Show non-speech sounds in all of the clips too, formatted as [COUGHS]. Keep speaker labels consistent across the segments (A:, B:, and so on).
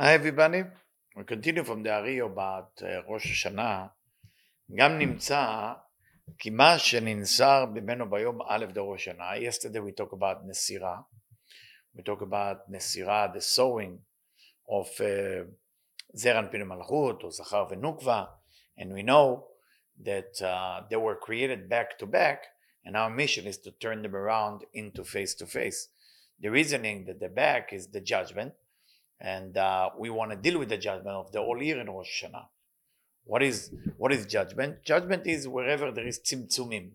A: Hi everybody, we continue from the Ari about uh, ראש השנה, גם נמצא כי מה שננזר ממנו ביום א' דראש השנה, yesterday we talk about נסירה, we talk about נסירה, the sowing of uh, זר אנפין ומלכות או זכר ונוקבה, and we know that uh, they were created back to back, and our mission is to turn them around into face to face. The reasoning that the back is the judgment, and uh, we want to deal with the judgment of the whole year in Rosh Hashanah. What is what is judgment? Judgment is wherever there is tzimtzumim,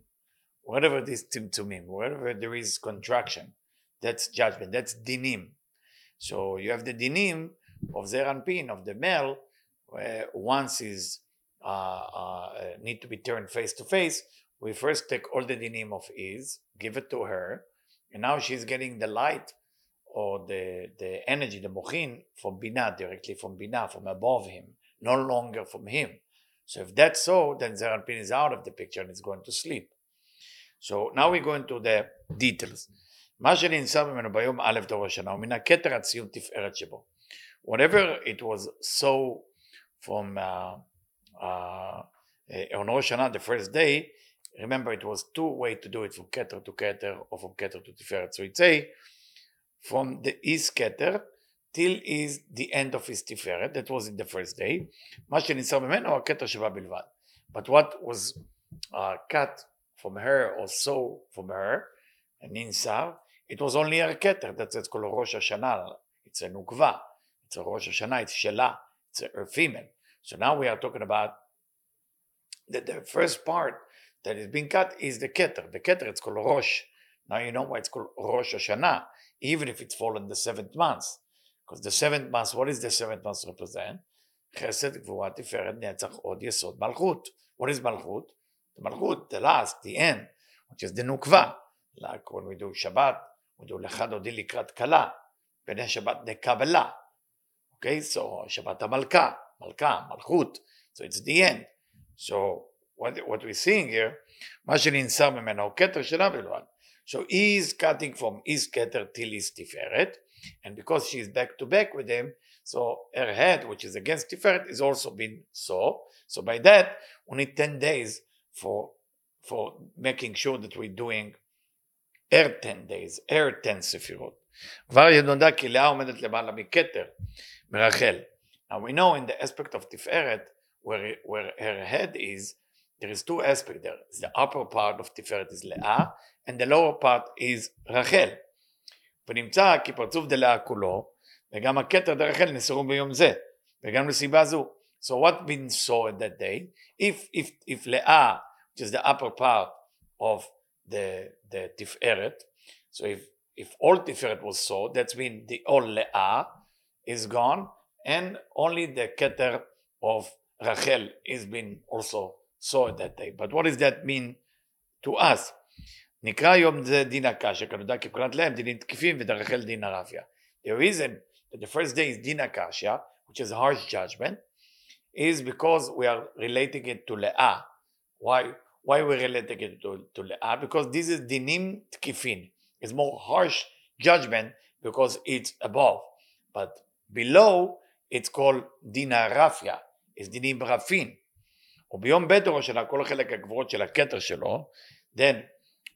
A: wherever there is tzimtzumim, wherever there is contraction. That's judgment. That's dinim. So you have the dinim of Zer Anpin of the male, where once is uh, uh, need to be turned face to face. We first take all the dinim of is, give it to her, and now she's getting the light or the, the energy, the mochin, from Binah, directly from Binah, from above him, no longer from him. So if that's so, then Zeranpin is out of the picture and is going to sleep. So now we go into the details. מה שננשא ממנו ביום א' דור השנה הוא מן הכתר עד סיום תפארת שבו. Whatever it was so from uh, uh, on Rosh Hashanah, the first day, remember it was two way to do it from Keter to Keter or from Keter to Tiferet. So it's say from the East Keter till is the end of his Tiferet, that was in the first day. מה שנמסר ממנו הכתר שבא בלבד. But what was uh, cut from her or so from her, נמסר, it was only her keter, that's it's called ראש השנה, it's a nukva, it's a ראש השנה, it's shela, it's a, her female. So now we are talking about the, the first part that is being cut is the keter. The keter, it's called rosh. Now you know why it's called Rosh Hashanah, Even if it's fallen the seventh month. Because the seventh month, what is the seventh month represent? Chesed, Gvura, Tiferet, Netzach, Od, Yesod, Malchut. What is Malchut? The Malchut, the last, the end, which is the Nukva. Like when we do Shabbat, we do Lechad Odi Likrat Kala. B'nei Shabbat the Kabbalah. Okay, so Shabbat HaMalka, Malka, Malchut. So it's the end. So what, what we're seeing here, מה שננשא ממנו הוא כתר שלה בלבד. So he is cutting from his keter till his tiferet, and because she is back to back with him, so her head, which is against tiferet, is also been so. So by that, we need 10 days for for making sure that we're doing her 10 days, her 10 ספירות. כבר נודע כי לאה עומדת למעלה מכתר, מרחל. Now we know in the aspect of tiferet, where, where her head is, there is two aspects there. The upper part of tiferet is לאה, and the lower part is רחל. ונמצא כי פרצוף דלאה כולו, וגם הכתר דרחל נאסרו ביום זה, וגם לסיבה זו. So what been saw at that day? If, if, if לאה, which is the upper part of the, the tiferet, so if, if all tiferet was saw, that's mean the all לאה is gone, and only the keter of Rachel is been also saw at that day. But what does that mean to us? נקרא יום זה דין הקשיא, כנודע כי כולת להם דינים תקיפים ודרחל דין הרפיה. The reason that the first day is דין הקשיא, which is harsh judgment, is because we are relating it to לאה. Why? Why we relating it to, to לאה? Because this is dinim tkifin. It's more harsh judgment because it's above. But below, it's called דינה רפיה. It's דינים רפין. וביום ב' ראש השנה, כל החלק הגבורות של הכתר שלו, then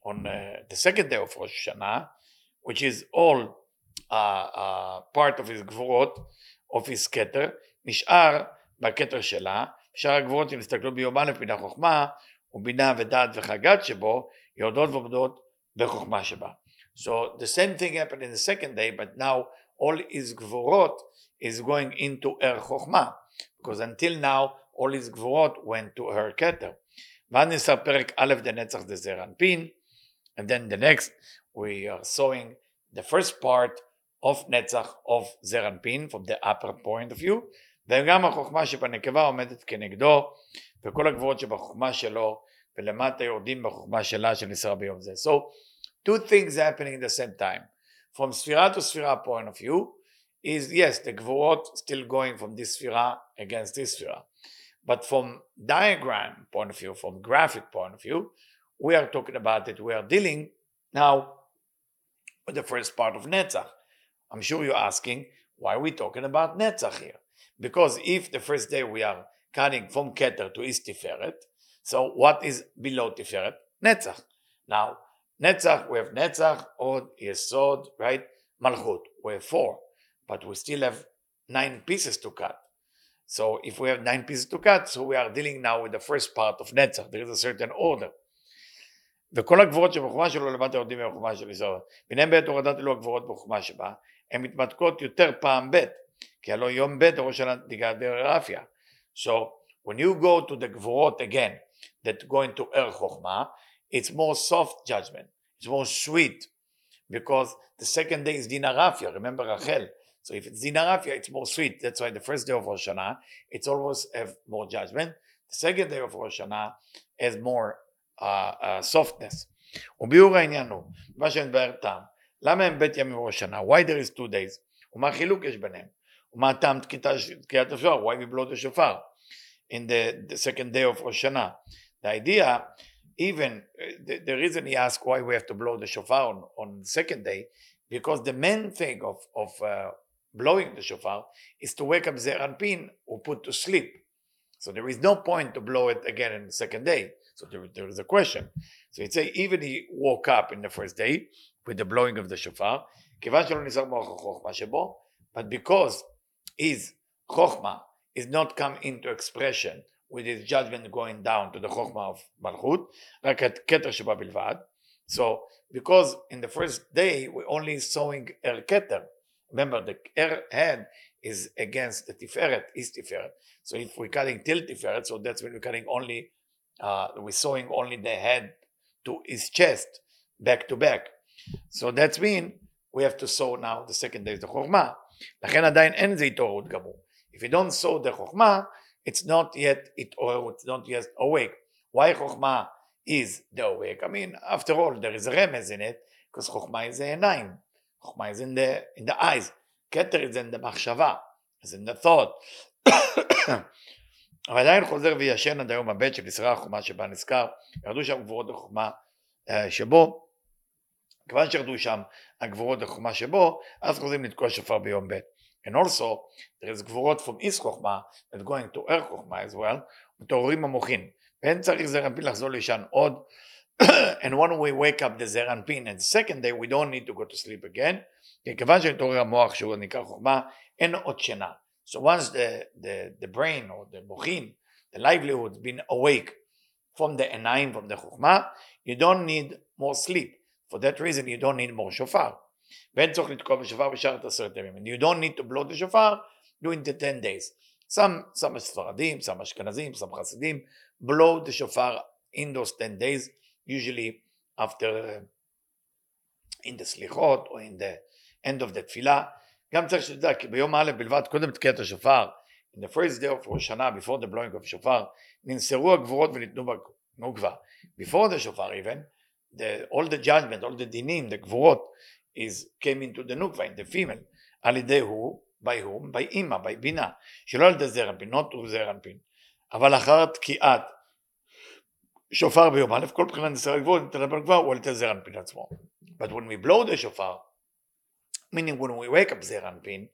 A: on uh, the second day of Rosh Hashanah, which is all uh, uh, part of his גבורות, of his כתר, נשאר בכתר שלה, שאר הגבורות שנסתכלו ביום א' מן החוכמה, ובינה ודעת וחגת שבו, יורדות ועומדות בחוכמה שבה. So the same thing happened in the second day, but now all his גבורות is going into her חוכמה, because until now all his גבורות went to her כתר. ואז נסר פרק א' דנצח דזר אנפין, and then the next we are sewing the first part of נצח of זר אנפין from the upper point of view, וגם החוכמה שבנקבה עומדת כנגדו, וכל הגבורות שבחוכמה שלו, ולמטה יורדים בחוכמה שלה שנסרה ביום זה. So two things happening at the same time. From ספירה to ספירה point of view, is yes, the גבורות still going from this ספירה against this ספירה. But from diagram point of view, from graphic point of view, we are talking about it. We are dealing now with the first part of Netzach. I'm sure you're asking, Why are we talking about Netzach here? Because if the first day we are cutting from Keter to Is Tiferet, so what is below Tiferet? Netzach. Now, Netzach, we have Netzach, Od, Yesod, right? Malchut. We have four, but we still have nine pieces to cut. So if we have nine pieces to cut, so we are dealing now with the first part of Netzach. There is a certain order. וכל הגבורות שבחוכמה שלו לבד יורדים מהחוכמה של ישראל. והנה בעת הורדת אלו הגבורות בחוכמה שבה, הן מתמתקות יותר פעם ב', כי הלא יום ב' ראש שנה דיגרפיה. So when you go to the גבורות again, that go into ער חוכמה, it's more soft judgment, it's more sweet, because the second day is dinarafia, remember Rachel. So if it's dinarafia, it's more sweet. That's why the first day of Rosh Hashanah, it's always have more judgment. The second day of Rosh Hashanah has more הסופטנס. וביאור העניין הוא, מה שמתבאר טעם, למה הם בית ימים וראש שנה? why there is two days? ומה החילוק יש ביניהם? ומה הטעם תקיעת השופר? why we blow the shofar in the, the second day of ראש שנה? The idea, even the, the reason he asked why we have to blow the shofar on, on the second day, because the main thing of, of uh, blowing the shofar is to wake up Zeranpin who put to sleep. So there is no point to blow it again in the second day. So there, there is a question. So he'd say, even he woke up in the first day with the blowing of the shofar, but because his chokhmah is not come into expression with his judgment going down to the chokhmah of malchut, So because in the first day we're only sowing er keter, remember the er head is against the tiferet, is tiferet. So if we're cutting till tiferet, so that's when we're cutting only uh, we're sewing only the head to his chest, back to back. So that's mean we have to sew now the second day is the חוכמה. לכן עדיין אין זה התעוררות גמור. If you don't sew the חוכמה, it's not yet התעוררות, it's not yet awake. Why חוכמה is the awake? I mean, after all, there is a remez in it, because חוכמה is the עיניים. חוכמה is in the, in the eyes. כתר is in the מחשבה, is in the thought. [COUGHS] אבל עדיין חוזר וישן עד היום הבית של ישראל החומה שבה נזכר, ירדו שם גבורות החומה שבו, כיוון שירדו שם הגבורות החומה שבו, אז חוזרים לתקוע שופר ביום ב'. And also, there is גבורות from איס חוכמה that going to ער חוכמה as well, מתעוררים המוחין. ואין צריך זר אנפין לחזור לישן עוד. and [COUGHS] when we wake up the זר אנפין, and the second day we don't need to go to sleep again, כי כיוון שמתעורר המוח שהוא נקרא חוכמה, אין עוד שינה. So once the, the, the brain or the mochin, the livelihood, has been awake from the enaim, from the chukma, you don't need more sleep. For that reason, you don't need more shofar. And you don't need to blow the shofar during the 10 days. Some, some Sfaradim, some Ashkenazim, some Hasidim blow the shofar in those 10 days, Usually after uh, in the slichot or in the end of the tefillah. גם צריך שתדע, כי ביום א' בלבד, קודם תקיעת השופר, in the first day of ראש השנה, before the blowing of שופר, ננשרו הגבורות וניתנו בנוגבה. before the שופר even, the, all the judgment, all the דינים, the גבורות, is came into the נוגבה, in the female, על ידי הוא, by whom? by אימא, by בינה, שלא על ידי זרע אנפין, not זרע אנפין, אבל אחר תקיעת שופר ביום א', כל בחינת נסר הגבורות, ניתן בנוגבה, הוא על ידי זרע אנפין עצמו. But when we blow the shofar, meaning when we wake up Zeranpin,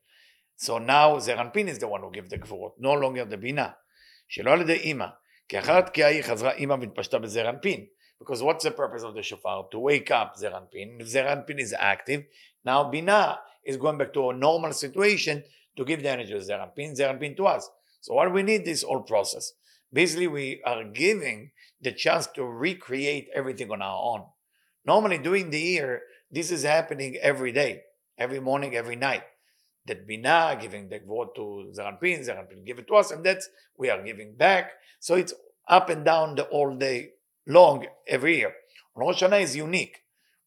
A: so now Zeranpin is the one who gives the גבורות, no longer the בינה, שלא על ידי אימא, כי אחר התקיעה היא חזרה אימא והתפשטה בזרנפין, because what's the purpose of the shofar? To wake up Zeranpin. If Zeranpin is active, now Bina is going back to a normal situation to give the energy to Zeranpin, Zeranpin to us. So what we need this whole process. Basically, we are giving the chance to recreate everything on our own. Normally, during the year, this is happening every day every morning, every night. That Bina giving the word to Zeranpin, Zeranpin give it to us, and that's we are giving back. So it's up and down the all day long every year. Rosh Hashanah is unique.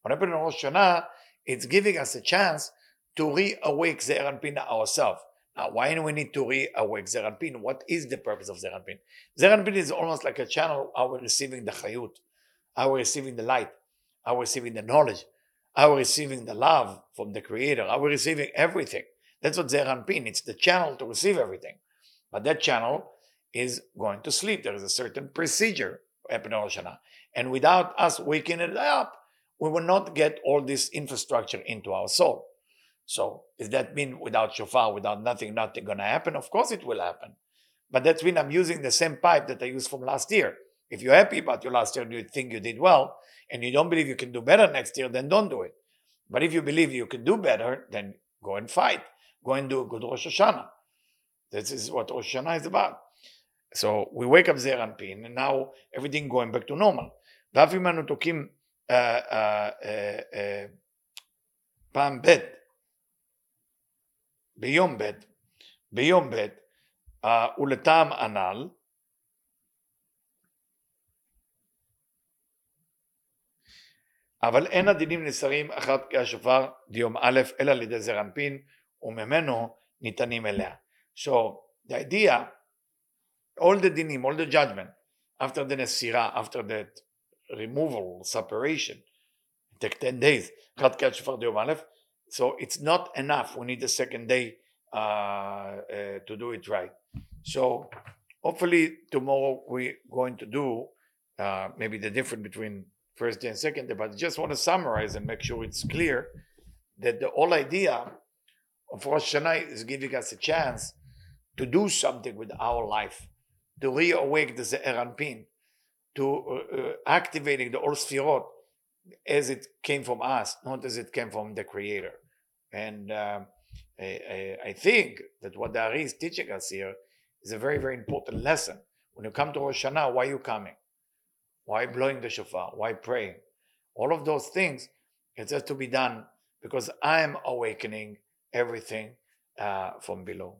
A: What happened in Rosh Hashanah, it's giving us a chance to re-awake Zeranpin ourselves. Now, why do we need to re-awake uh, Zeranpin? What is the purpose of Zeranpin? Zeranpin is almost like a channel how we're receiving the chayut, how we're receiving the light, how we're receiving the knowledge, are we receiving the love from the Creator? Are we receiving everything? That's what Zeranpin, it's the channel to receive everything. But that channel is going to sleep. There is a certain procedure, and without us waking it up, we will not get all this infrastructure into our soul. So does that mean without shofar, without nothing, nothing going to happen? Of course it will happen. But that means I'm using the same pipe that I used from last year. If you're happy about your last year and you think you did well, and you don't believe you can do better next year, then don't do it. But if you believe you can do better, then go and fight. Go and do a good Rosh Hashanah. This is what Rosh Hashanah is about. So we wake up Zeir Anpin, and now everything going back to normal. ואף אם אנו תוקעים פעם ב', ביום ב', ביום ב', ולטעם הנ"ל, אבל אין הדינים נסרים אחת השופר דיום א', אלא על ידי זר אנפין, וממנו ניתנים אליה. So the idea, all the dinim, all the judgment, after the nesira, after that removal, separation, take 10 days, אחת השופר דיום א', so it's not enough, we need a second day uh, uh, to do it right. So hopefully tomorrow we're going to do uh, maybe the difference between first day and second day, but I just want to summarize and make sure it's clear that the whole idea of Rosh Hashanah is giving us a chance to do something with our life, to reawake the Ze'er Anpin, to uh, uh, activating the Or Sfirot as it came from us, not as it came from the Creator. And um, I, I, think that what the Ari is teaching us here is a very, very important lesson. When you come to Rosh Hashanah, why are you coming? Why blowing the shofar? Why praying? All of those things, it has to be done because I am awakening everything uh, from below.